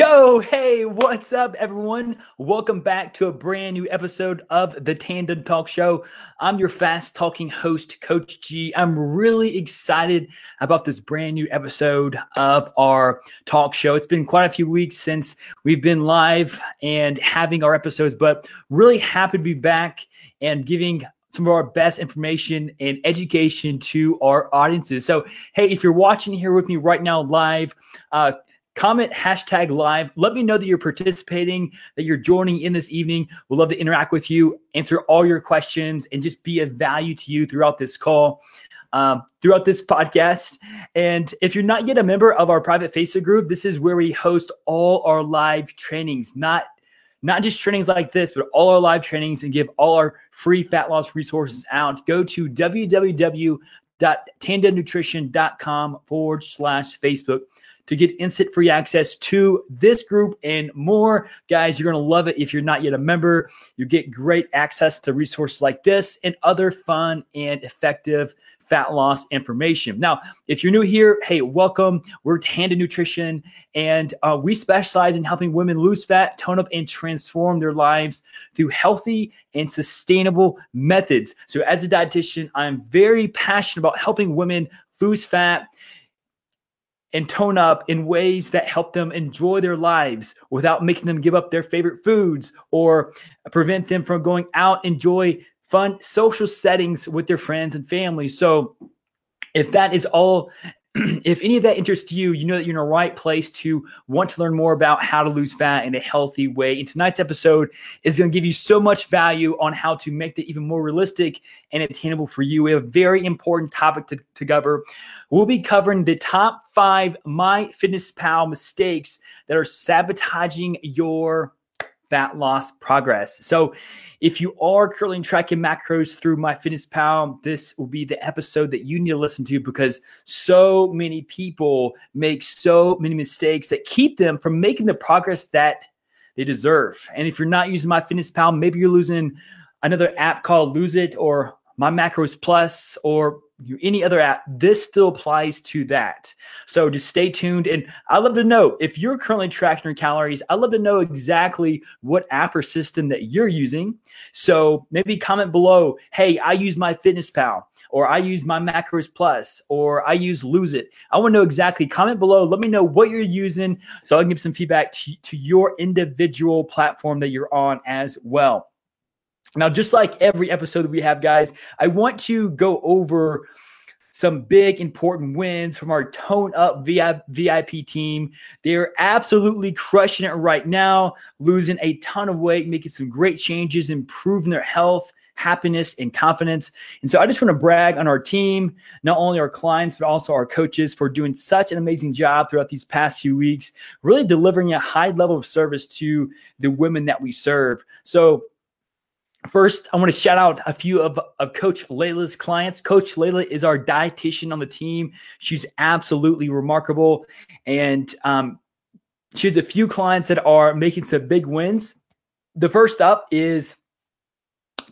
Yo, hey, what's up, everyone? Welcome back to a brand new episode of the Tandem Talk Show. I'm your fast talking host, Coach G. I'm really excited about this brand new episode of our talk show. It's been quite a few weeks since we've been live and having our episodes, but really happy to be back and giving some of our best information and education to our audiences. So, hey, if you're watching here with me right now live, uh, comment hashtag live. Let me know that you're participating, that you're joining in this evening. We'd love to interact with you, answer all your questions, and just be of value to you throughout this call. Um, throughout this podcast. And if you're not yet a member of our private Facebook group, this is where we host all our live trainings, not not just trainings like this, but all our live trainings and give all our free fat loss resources out. Go to www.tandemnutrition.com forward slash Facebook to get instant free access to this group and more. Guys, you're going to love it if you're not yet a member. You get great access to resources like this and other fun and effective fat loss information. Now, if you're new here, hey, welcome. We're Tandem Nutrition, and uh, we specialize in helping women lose fat, tone up, and transform their lives through healthy and sustainable methods. So, as a dietitian, I'm very passionate about helping women lose fat and tone up in ways that help them enjoy their lives without making them give up their favorite foods or prevent them from going out enjoy fun social settings with their friends and family. So if that is all if any of that interests you, you know that you're in the right place to want to learn more about how to lose fat in a healthy way. And tonight's episode is going to give you so much value on how to make that even more realistic and attainable for you. We have a very important topic to, to cover. We'll be covering the top five MyFitnessPal mistakes that are sabotaging your fat loss progress. So, if you are currently tracking macros through MyFitnessPal, this will be the episode that you need to listen to because so many people make so many mistakes that keep them from making the progress that they deserve. And if you're not using MyFitnessPal, maybe you're losing another app called Lose It or My Macros Plus or any other app, this still applies to that. So just stay tuned. And I'd love to know if you're currently tracking your calories, I'd love to know exactly what app or system that you're using. So maybe comment below, hey, I use MyFitnessPal, or I use my macros plus, or I use lose it. I want to know exactly. Comment below. Let me know what you're using so I can give some feedback to, to your individual platform that you're on as well. Now, just like every episode that we have, guys, I want to go over some big important wins from our Tone Up VIP team. They're absolutely crushing it right now, losing a ton of weight, making some great changes, improving their health, happiness, and confidence. And so I just want to brag on our team, not only our clients, but also our coaches for doing such an amazing job throughout these past few weeks, really delivering a high level of service to the women that we serve. So First, I want to shout out a few of, of Coach Layla's clients. Coach Layla is our dietitian on the team. She's absolutely remarkable. And um, she has a few clients that are making some big wins. The first up is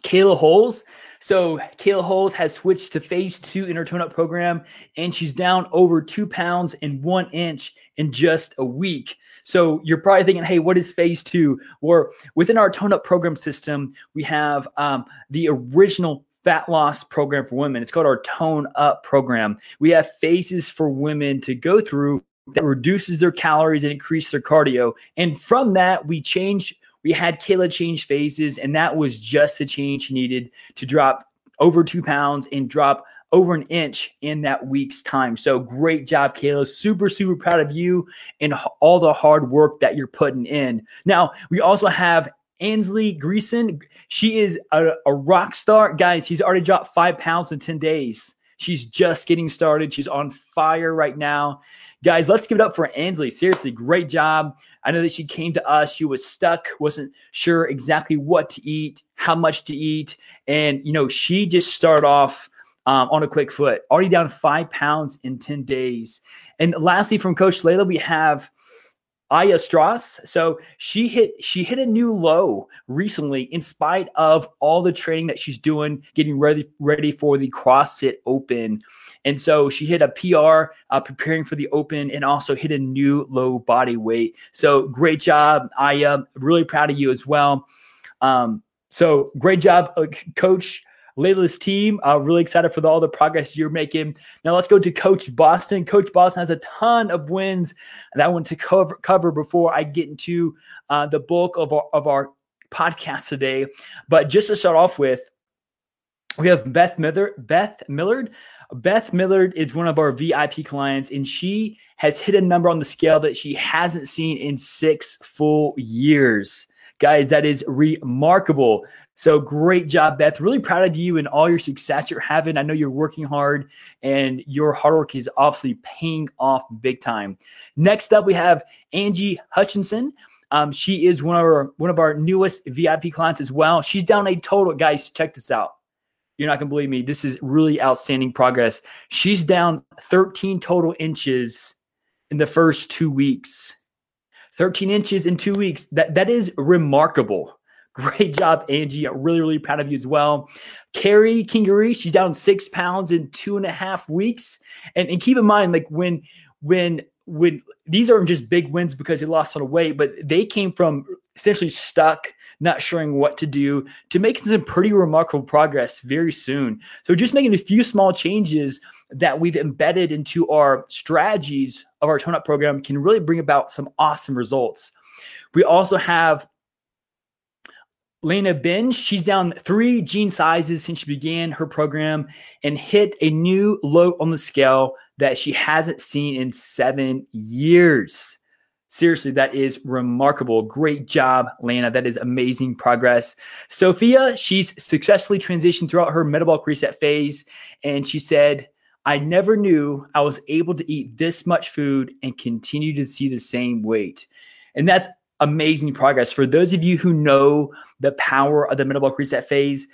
Kayla Holes. So Kayla Holes has switched to phase two in her tone up program, and she's down over two pounds and one inch in just a week. So you're probably thinking, hey, what is phase two? Or within our tone up program system, we have um, the original fat loss program for women. It's called our tone up program. We have phases for women to go through that reduces their calories and increase their cardio. And from that, we change we had Kayla change phases, and that was just the change needed to drop over two pounds and drop over an inch in that week's time. So great job, Kayla. Super, super proud of you and all the hard work that you're putting in. Now, we also have Ansley Greason. She is a, a rock star. Guys, she's already dropped five pounds in 10 days. She's just getting started. She's on fire right now. Guys, let's give it up for Ansley. Seriously, great job. I know that she came to us. She was stuck, wasn't sure exactly what to eat, how much to eat. And, you know, she just started off um, on a quick foot, already down five pounds in 10 days. And lastly, from Coach Layla, we have Aya Strauss. So she hit she hit a new low recently in spite of all the training that she's doing, getting ready ready for the CrossFit Open. And so she hit a PR uh, preparing for the Open and also hit a new low body weight. So great job, Aya. Really proud of you as well. Um, so great job, uh, Coach Layla's team. Uh, really excited for the, all the progress you're making. Now let's go to Coach Boston. Coach Boston has a ton of wins that I want to cover, cover before I get into uh, the bulk of our, of our podcast today. But just to start off with, we have Beth Miller. Beth Millard. Beth Millard is one of our VIP clients, and she has hit a number on the scale that she hasn't seen in six full years. Guys, that is remarkable. So great job, Beth. Really proud of you and all your success you're having. I know you're working hard and your hard work is obviously paying off big time. Next up, we have Angie Hutchinson. Um, she is one of our one of our newest VIP clients as well. She's down a total, guys. Check this out. You're not gonna believe me. This is really outstanding progress. She's down 13 total inches in the first two weeks. 13 inches in two weeks. That that is remarkable. Great job, Angie. Really, really proud of you as well. Carrie Kingery, she's down six pounds in two and a half weeks. And, and keep in mind, like when when when these aren't just big wins because they lost a lot of weight, but they came from essentially stuck, not sure what to do, to making some pretty remarkable progress very soon. So just making a few small changes that we've embedded into our strategies of our tone up program can really bring about some awesome results. We also have Lena Binge, she's down three jean sizes since she began her program and hit a new low on the scale that she hasn't seen in seven years. Seriously, that is remarkable. Great job, Lena. That is amazing progress. Sophia, she's successfully transitioned throughout her metabolic reset phase. And she said, I never knew I was able to eat this much food and continue to see the same weight. And that's amazing progress. For those of you who know the power of the metabolic reset phase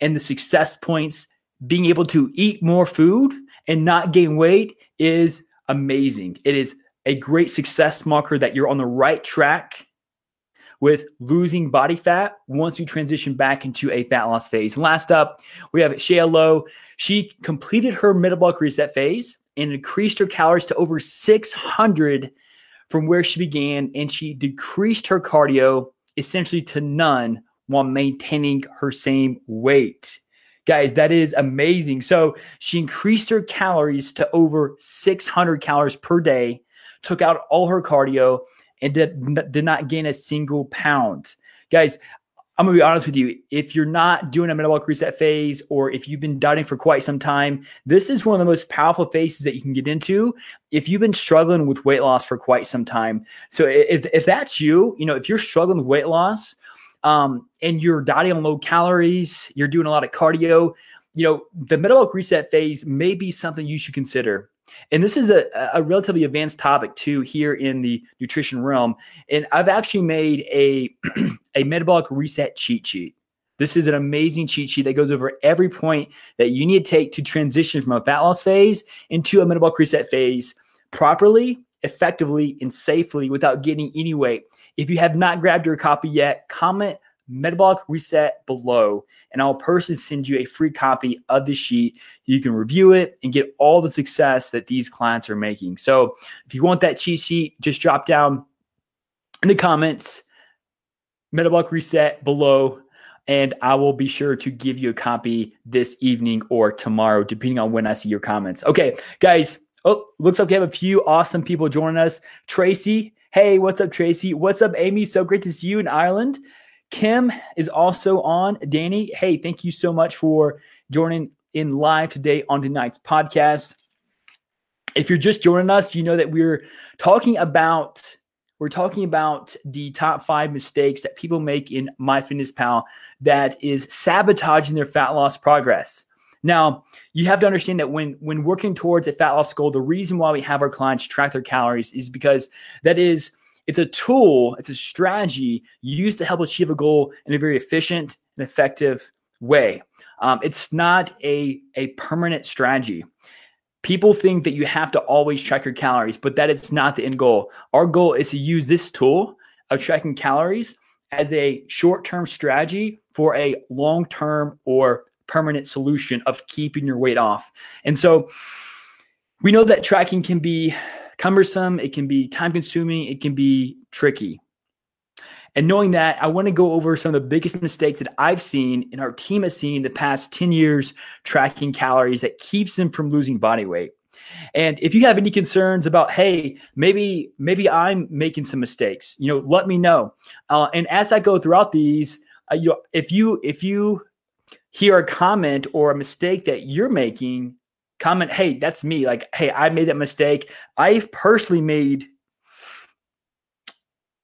and the success points, being able to eat more food and not gain weight is amazing. It is a great success marker that you're on the right track with losing body fat once you transition back into a fat loss phase. And last up, we have Shaya Low. She completed her metabolic reset phase and increased her calories to over 600 from where she began, and she decreased her cardio essentially to none while maintaining her same weight. Guys, that is amazing. So she increased her calories to over 600 calories per day, took out all her cardio, and did, did not gain a single pound. Guys, I'm gonna be honest with you. If you're not doing a metabolic reset phase, or if you've been dieting for quite some time, this is one of the most powerful phases that you can get into. If you've been struggling with weight loss for quite some time, so if if that's you, you know, if you're struggling with weight loss, um, and you're dieting on low calories, you're doing a lot of cardio, you know, the metabolic reset phase may be something you should consider. And this is a, a relatively advanced topic too here in the nutrition realm. And I've actually made a, a metabolic reset cheat sheet. This is an amazing cheat sheet that goes over every point that you need to take to transition from a fat loss phase into a metabolic reset phase properly, effectively, and safely without getting any weight. If you have not grabbed your copy yet, comment metabolic reset below, and I'll personally send you a free copy of the sheet. You can review it and get all the success that these clients are making. So if you want that cheat sheet, just drop down in the comments, metabolic reset below, and I will be sure to give you a copy this evening or tomorrow, depending on when I see your comments. Okay, guys. Oh, looks like we have a few awesome people joining us. Tracy, hey, what's up, Tracy? What's up, Amy? So great to see you in Ireland. Kim is also on. Danny, hey, thank you so much for joining in live today on tonight's podcast. If you're just joining us, you know that we're talking about we're talking about the top five mistakes that people make in MyFitnessPal that is sabotaging their fat loss progress. Now, you have to understand that when when working towards a fat loss goal, the reason why we have our clients track their calories is because that is it's a tool, it's a strategy used to help achieve a goal in a very efficient and effective way. Um, it's not a a permanent strategy. People think that you have to always track your calories, but that is not the end goal. Our goal is to use this tool of tracking calories as a short term strategy for a long term or permanent solution of keeping your weight off. And so we know that tracking can be cumbersome, it can be time consuming, it can be tricky. And knowing that, I want to go over some of the biggest mistakes that I've seen and our team has seen the past 10 years tracking calories that keeps them from losing body weight. And if you have any concerns about, hey, maybe maybe I'm making some mistakes, you know, let me know. Uh, and as I go throughout these, uh, you if you if you hear a comment or a mistake that you're making, comment, hey, that's me. Like, hey, I made that mistake. I've personally made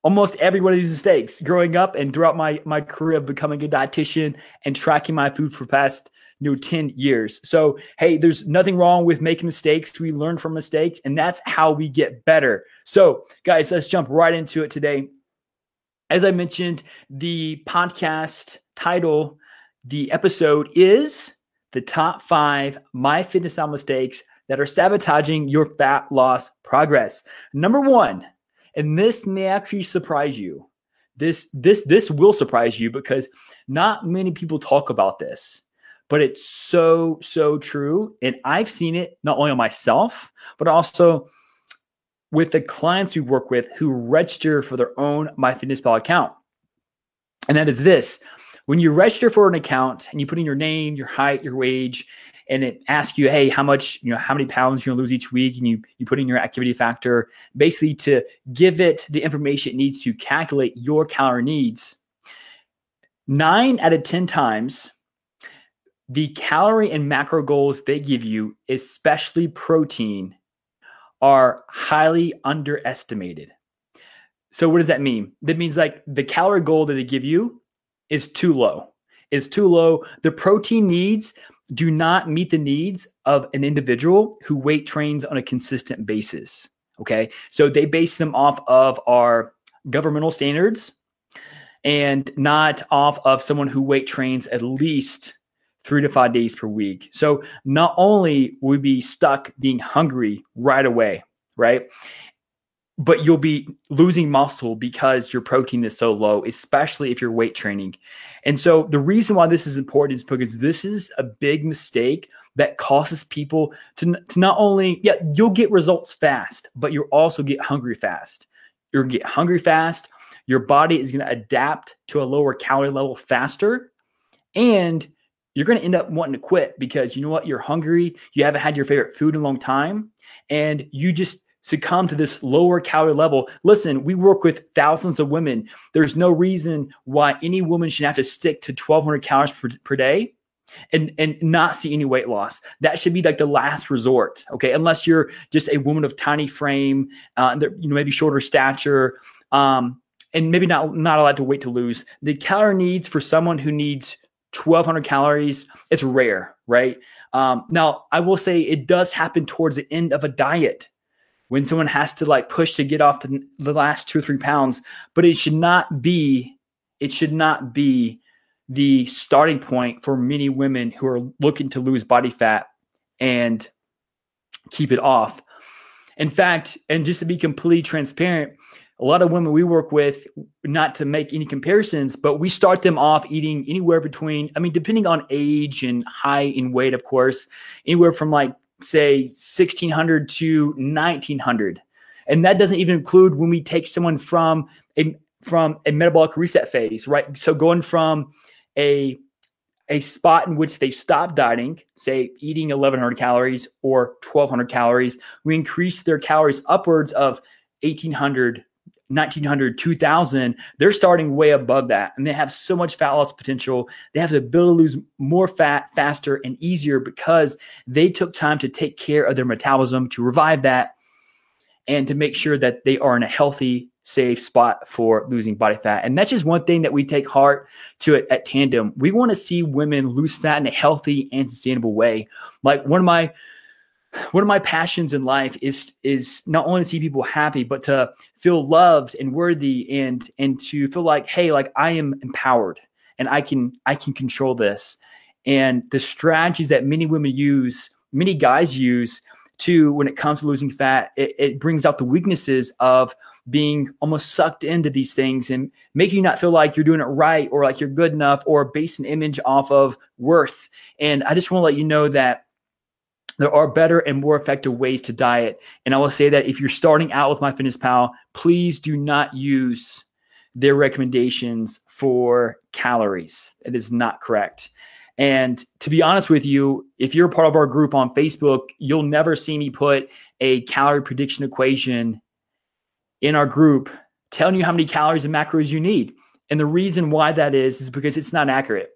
almost every one of these mistakes growing up and throughout my my career of becoming a dietitian and tracking my food for past you know 10 years so hey there's nothing wrong with making mistakes we learn from mistakes and that's how we get better so guys let's jump right into it today as i mentioned the podcast title the episode is the top five MyFitnessPal mistakes that are sabotaging your fat loss progress. Number one, and this may actually surprise you. This this this will surprise you because not many people talk about this, but it's so so true, and I've seen it not only on myself but also with the clients we work with who register for their own MyFitnessPal account. And that is this when you register for an account and you put in your name, your height, your wage, and it asks you, hey, how much, you know, how many pounds you're gonna lose each week, and you you put in your activity factor, basically to give it the information it needs to calculate your calorie needs. Nine out of ten times, the calorie and macro goals they give you, especially protein, are highly underestimated. So what does that mean? That means like the calorie goal that they give you is too low. Is too low. The protein needs do not meet the needs of an individual who weight trains on a consistent basis. Okay. So they base them off of our governmental standards and not off of someone who weight trains at least three to five days per week. So not only would we be stuck being hungry right away, right? But you'll be losing muscle because your protein is so low, especially if you're weight training. And so the reason why this is important is because this is a big mistake that causes people to, to not only, yeah, you'll get results fast, but you'll also get hungry fast. You're gonna get hungry fast. Your body is gonna adapt to a lower calorie level faster. And you're going to end up wanting to quit because you know what? You're hungry. You haven't had your favorite food in a long time. And you just succumb to this lower calorie level. Listen, we work with thousands of women. There's no reason why any woman should have to stick to 1200 calories per, per day and and not see any weight loss. That should be like the last resort. Okay, unless you're just a woman of tiny frame, uh, you know, maybe shorter stature, um, and maybe not not allowed to weight to lose. The calorie needs for someone who needs 1200 calories it's rare, right? Um, now I will say it does happen towards the end of a diet when someone has to like push to get off the, the last two or three pounds but it should not be it should not be the starting point for many women who are looking to lose body fat and keep it off. In fact and just to be completely transparent a lot of women we work with not to make any comparisons but we start them off eating anywhere between i mean depending on age and height and weight of course anywhere from like say 1600 to 1900 and that doesn't even include when we take someone from a from a metabolic reset phase right? So going from a a spot in which they stop dieting say eating 1100 calories or 1200 calories we increase their calories upwards of 1800 1900, 2000, they're starting way above that. And they have so much fat loss potential. They have the ability to lose more fat faster and easier because they took time to take care of their metabolism, to revive that, and to make sure that they are in a healthy safe spot for losing body fat. And that's just one thing that we take heart to it at Tandem. We want to see women lose fat in a healthy and sustainable way. Like one of my one of my passions in life is is not only to see people happy, but to feel loved and worthy and and to feel like, hey, like I am empowered and I can I can control this. And the strategies that many women use, many guys use to when it comes to losing fat, it, it brings out the weaknesses of being almost sucked into these things and making you not feel like you're doing it right or like you're good enough or base an image off of worth. And I just want to let you know that there are better and more effective ways to diet. And I will say that if you're starting out with MyFitnessPal, please do not use their recommendations for calories. It is not correct. And to be honest with you, if you're part of our group on Facebook, you'll never see me put a calorie prediction equation in our group telling you how many calories and macros you need. And the reason why that is is because it's not accurate.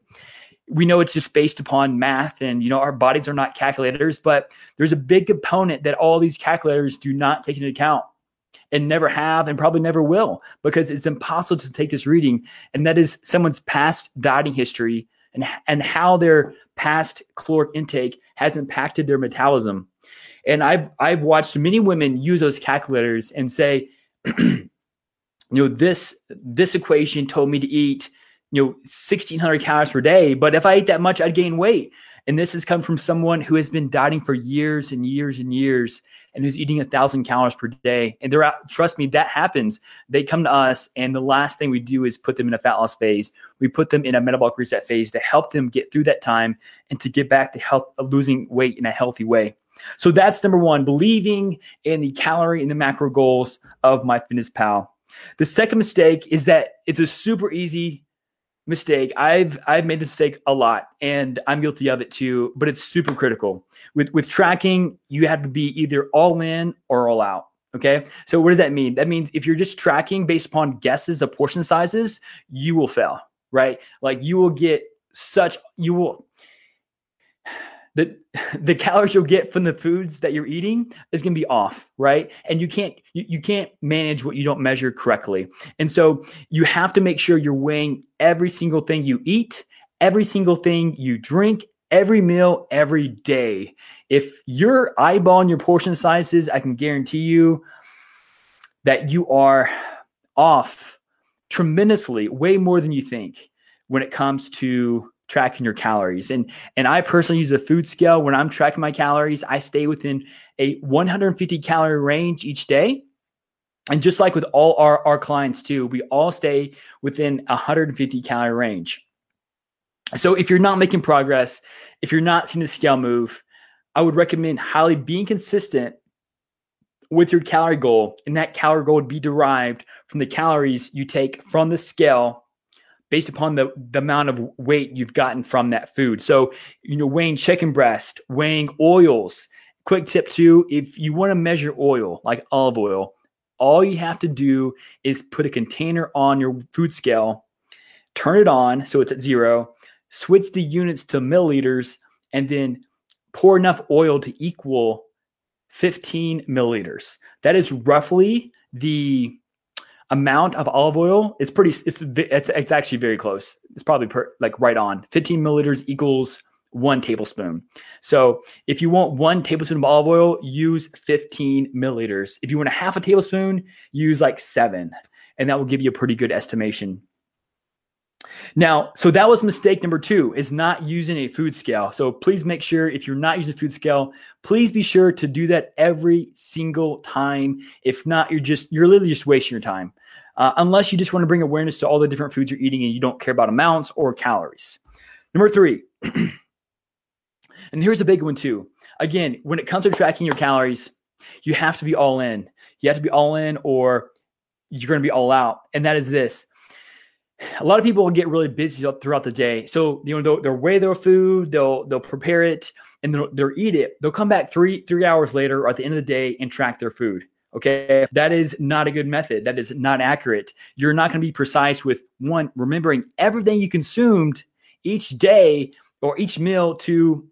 We know it's just based upon math and you know our bodies are not calculators, but there's a big component that all these calculators do not take into account and never have and probably never will because it's impossible to take this reading and that is someone's past dieting history and and how their past caloric intake has impacted their metabolism. And I've I've watched many women use those calculators and say, you know, this this equation told me to eat, you know, 1600 calories per day, but if I ate that much, I'd gain weight. And this has come from someone who has been dieting for years and years and years and who's eating a thousand calories per day. And they're out, trust me, that happens. They come to us, and the last thing we do is put them in a fat loss phase. We put them in a metabolic reset phase to help them get through that time and to get back to health, losing weight in a healthy way. So that's number one, believing in the calorie and the macro goals of my fitness pal The second mistake is that it's a super easy mistake. I've I've made this mistake a lot and I'm guilty of it too, but it's super critical. With with tracking, you have to be either all in or all out. Okay. So what does that mean? That means if you're just tracking based upon guesses of portion sizes, you will fail, right? Like you will get such you will the the calories you'll get from the foods that you're eating is going to be off right? And you can't you, you can't manage what you don't measure correctly. And so you have to make sure you're weighing every single thing you eat every single thing you drink every meal every day. If you're eyeballing your portion sizes i can guarantee you that you are off tremendously way more than you think when it comes to tracking your calories. And and I personally use a food scale when I'm tracking my calories. I stay within a 150 calorie range each day. And just like with all our, our clients too, we all stay within 150 calorie range. So if you're not making progress, if you're not seeing the scale move, I would recommend highly being consistent with your calorie goal. And that calorie goal would be derived from the calories you take from the scale based upon the, the amount of weight you've gotten from that food. So, you know, weighing chicken breast, weighing oils. Quick tip too if you want to measure oil, like olive oil, all you have to do is put a container on your food scale, turn it on so it's at zero, switch the units to milliliters, and then pour enough oil to equal 15 milliliters. That is roughly the amount of olive oil, it's pretty it's, it's it's actually very close it's probably per, like right on 15 milliliters equals one tablespoon so if you want one tablespoon of olive oil use 15 milliliters if you want a half a tablespoon use like seven and that will give you a pretty good estimation now, so that was mistake number two is not using a food scale. So please make sure if you're not using a food scale, please be sure to do that every single time. If not, you're just, you're literally just wasting your time. Uh, unless you just want to bring awareness to all the different foods you're eating and you don't care about amounts or calories. Number three, and here's a big one too. Again, when it comes to tracking your calories, you have to be all in. You have to be all in or you're going to be all out. And that is this a lot of people get really busy throughout the day. So you know they'll, they'll weigh their food, they'll they'll prepare it, and they'll, they'll eat it. They'll come back three three hours later or at the end of the day and track their food. Okay, that is not a good method. That is not accurate. You're not going to be precise with one remembering everything you consumed each day or each meal to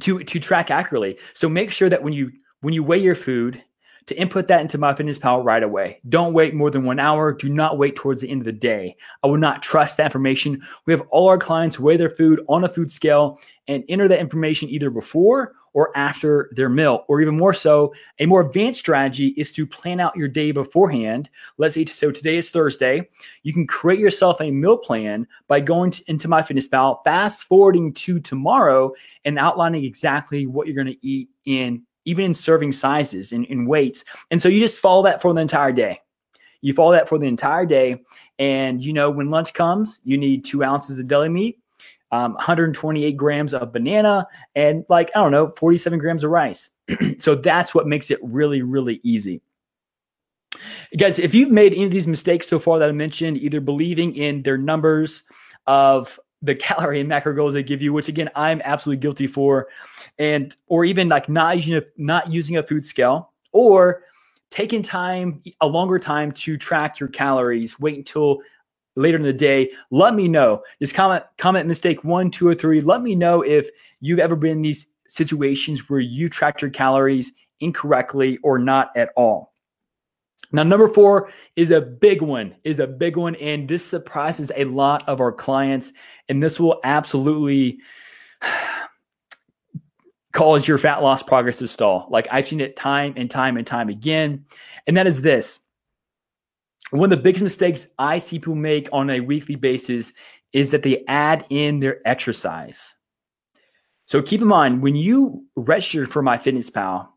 to to track accurately. So make sure that when you when you weigh your food, to input that into MyFitnessPal right away. Don't wait more than one hour. Do not wait towards the end of the day. I would not trust that information. We have all our clients weigh their food on a food scale and enter that information either before or after their meal. Or even more so, a more advanced strategy is to plan out your day beforehand. Let's say, so today is Thursday. You can create yourself a meal plan by going to, into MyFitnessPal, fast forwarding to tomorrow and outlining exactly what you're going to eat in even in serving sizes and in weights. And so you just follow that for the entire day. You follow that for the entire day. And you know, when lunch comes, you need two ounces of deli meat, um, 128 grams of banana, and like, I don't know, 47 grams of rice. so that's what makes it really, really easy. Guys, if you've made any of these mistakes so far that I mentioned, either believing in their numbers of the calorie and macro goals they give you, which again I'm absolutely guilty for, and or even like not using a, not using a food scale or taking time a longer time to track your calories. Wait until later in the day. Let me know. Just comment comment mistake one, two, or three. Let me know if you've ever been in these situations where you tracked your calories incorrectly or not at all. Now, number four is a big one, is a big one. And this surprises a lot of our clients. And this will absolutely cause your fat loss progress to stall. Like I've seen it time and time and time again. And that is this one of the biggest mistakes I see people make on a weekly basis is that they add in their exercise. So keep in mind when you register for MyFitnessPal,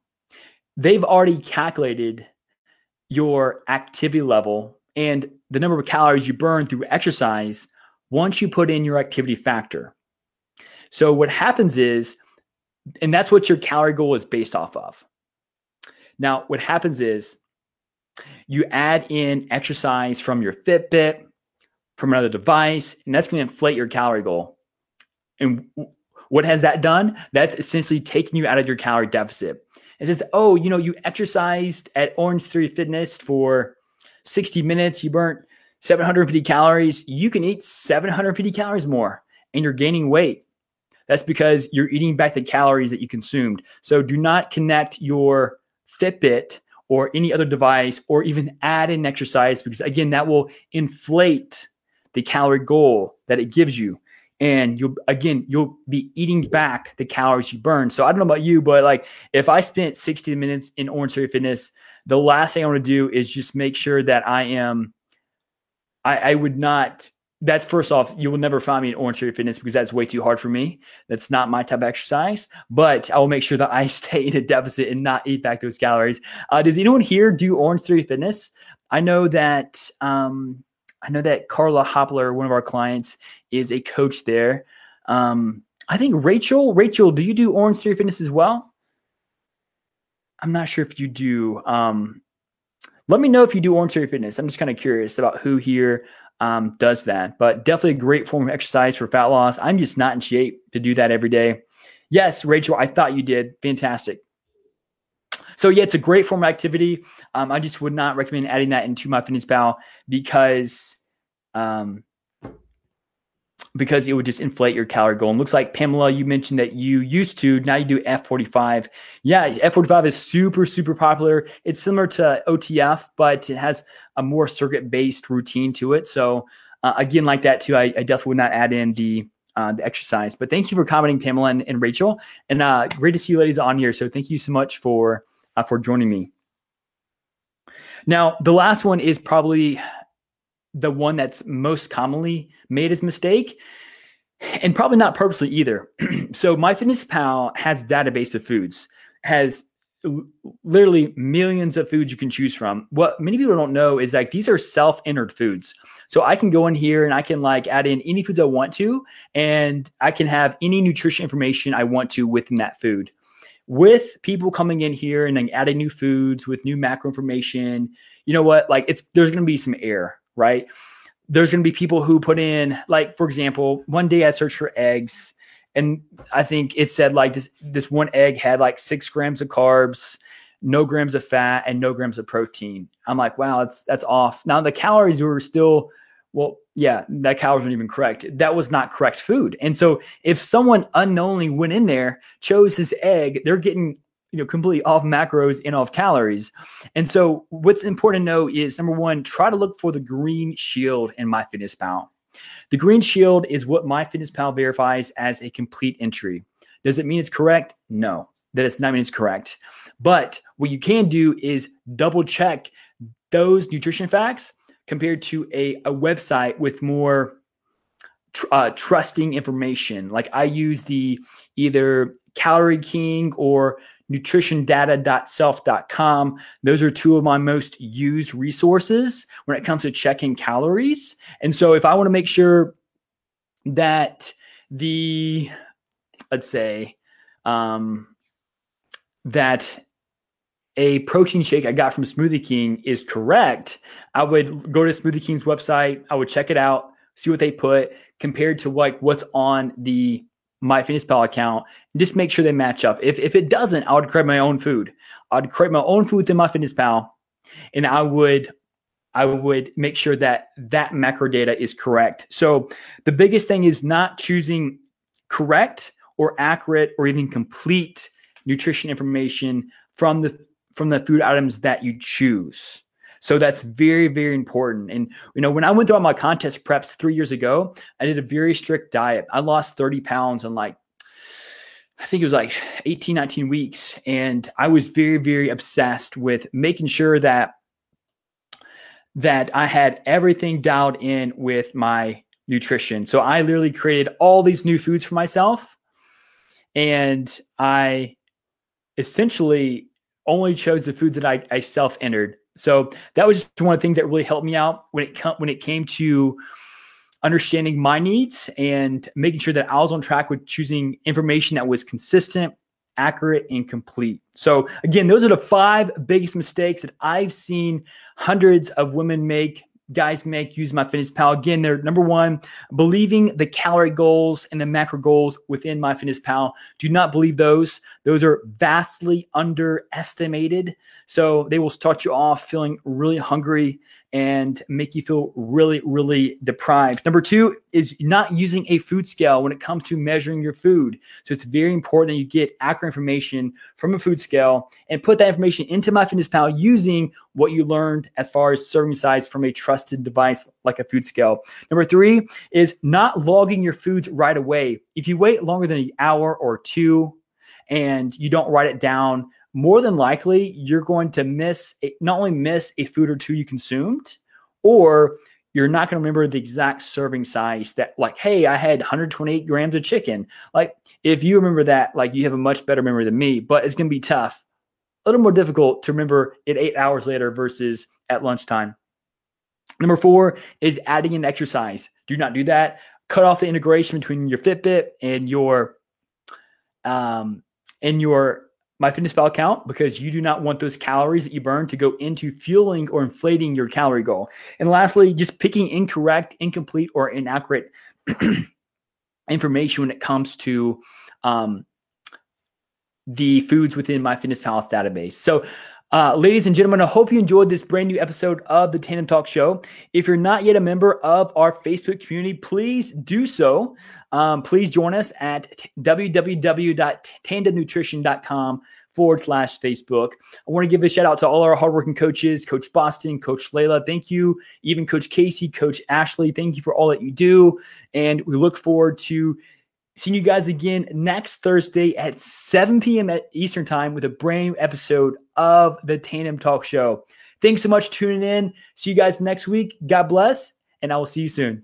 they've already calculated your activity level and the number of calories you burn through exercise once you put in your activity factor. So what happens is, and that's what your calorie goal is based off of. Now, what happens is you add in exercise from your Fitbit, from another device, and that's going to inflate your calorie goal. And what has that done? That's essentially taking you out of your calorie deficit. It says, oh, you know, you exercised at Orange Theory Fitness for 60 minutes, you burnt 750 calories. You can eat 750 calories more and you're gaining weight. That's because you're eating back the calories that you consumed. So do not connect your Fitbit or any other device or even add in exercise because, again, that will inflate the calorie goal that it gives you. And you'll again you'll be eating back the calories you burn. So i don't know about you but like if i spent 60 minutes in orange theory fitness the last thing i want to do is just make sure that i am i, I would not that's first off you will never find me in orange theory fitness because that's way too hard for me that's not my type of exercise but i will make sure that i stay in a deficit and not eat back those calories uh, does anyone here do orange theory fitness i know that um, I know that Carla Hopler, one of our clients, is a coach there. Um, I think Rachel, Rachel, do you do Orange Theory Fitness as well? I'm not sure if you do. Um, let me know if you do Orange Theory Fitness. I'm just kind of curious about who here um, does that. But definitely a great form of exercise for fat loss. I'm just not in shape to do that every day. Yes, Rachel, I thought you did. Fantastic. So yeah, it's a great form of activity. Um, I just would not recommend adding that into MyFitnessPal because um, because it would just inflate your calorie goal. And looks like Pamela, you mentioned that you used to, now you do F45. Yeah, F45 is super, super popular. It's similar to OTF, but it has a more circuit based routine to it. So, uh, again, like that too, I, I, definitely would not add in the uh, the exercise. But thank you for commenting, Pamela and, and Rachel, and uh, great to see you ladies on here. So thank you so much for uh, for joining me. Now, the last one is probably the one that's most commonly made as mistake and probably not purposely either. so MyFitnessPal has database of foods, has literally millions of foods you can choose from. What many people don't know is like these are self-entered foods. So I can go in here and I can like add in any foods I want to, and I can have any nutrition information I want to within that food with people coming in here and then adding new foods with new macro information, you know what? Like it's there's going to be some error, right? There's going to be people who put in like for example, one day I searched for eggs and I think it said like this this one egg had like 6 grams of carbs, no grams of fat and no grams of protein. I'm like, wow, that's that's off. Now the calories were still well, yeah, that calories weren't even correct. That was not correct food. And so if someone unknowingly went in there, chose his egg, they're getting you know completely off macros and off calories. And so what's important to know is number one, try to look for the green shield in MyFitnessPal. The green shield is what MyFitnessPal verifies as a complete entry. Does it mean it's correct? No, that it's not mean it's correct. But what you can do is double check those nutrition facts compared to a, a website with more tr- uh, trusting information. Like I use the either Calorie King or nutritiondata.self.com. Those are two of my most used resources when it comes to checking calories. And so if I want to make sure that the, let's say, um, that a protein shake I got from Smoothie King is correct, I would go to Smoothie King's website, I would check it out, see what they put compared to like what's on the MyFitnessPal account, and just make sure they match up. If if it doesn't, I would create my own food. I'd create my own food within MyFitnessPal, and I would I would make sure that that macro data is correct. So the biggest thing is not choosing correct or accurate or even complete nutrition information from the from the food items that you choose. So that's very, very important. And, you know, when I went through all my contest preps three years ago, I did a very strict diet. I lost 30 pounds in like, I think it was like 18, 19 weeks. And I was very, very obsessed with making sure that that I had everything dialed in with my nutrition. So I literally created all these new foods for myself. And I essentially only chose the foods that I, I self entered. So that was just one of the things that really helped me out when it com- when it came to understanding my needs and making sure that I was on track with choosing information that was consistent, accurate, and complete. So again, those are the five biggest mistakes that I've seen hundreds of women make guys make use MyFitnessPal. Again, they're number one, believing the calorie goals and the macro goals within MyFitnessPal. Do not believe those. Those are vastly underestimated. So they will start you off feeling really hungry and make you feel really, really deprived. Number two is not using a food scale when it comes to measuring your food. So it's very important that you get accurate information from a food scale and put that information into MyFitnessPal using what you learned as far as serving size from a trusted device like a food scale. Number three is not logging your foods right away. If you wait longer than an hour or two and you don't write it down, more than likely you're going to miss a, not only miss a food or two you consumed, or you're not going to remember the exact serving size that like hey i had 128 grams of chicken. Like if you remember that like you have a much better memory than me but it's going to be tough. A little more difficult to remember it eight hours later versus at lunchtime. Number four is adding an exercise. Do not do that. Cut off the integration between your fitbit and your um and your MyFitnessPal account because you do not want those calories that you burn to go into fueling or inflating your calorie goal. And lastly, just picking incorrect, incomplete, or inaccurate information when it comes to um, the foods within my fitness MyFitnessPal's database. So, uh, ladies and gentlemen, I hope you enjoyed this brand new episode of the Tandem Talk Show. If you're not yet a member of our Facebook community, please do so. Um, please join us at t- www.tandemnutrition.com forward slash Facebook. I want to give a shout out to all our hardworking coaches, Coach Boston, Coach Layla. Thank you. Even Coach Casey, Coach Ashley. Thank you for all that you do. And we look forward to seeing you guys again next Thursday at 7 p.m. at Eastern Time with a brand new episode of the Tandem Talk Show. Thanks so much for tuning in. See you guys next week. God bless, and I will see you soon.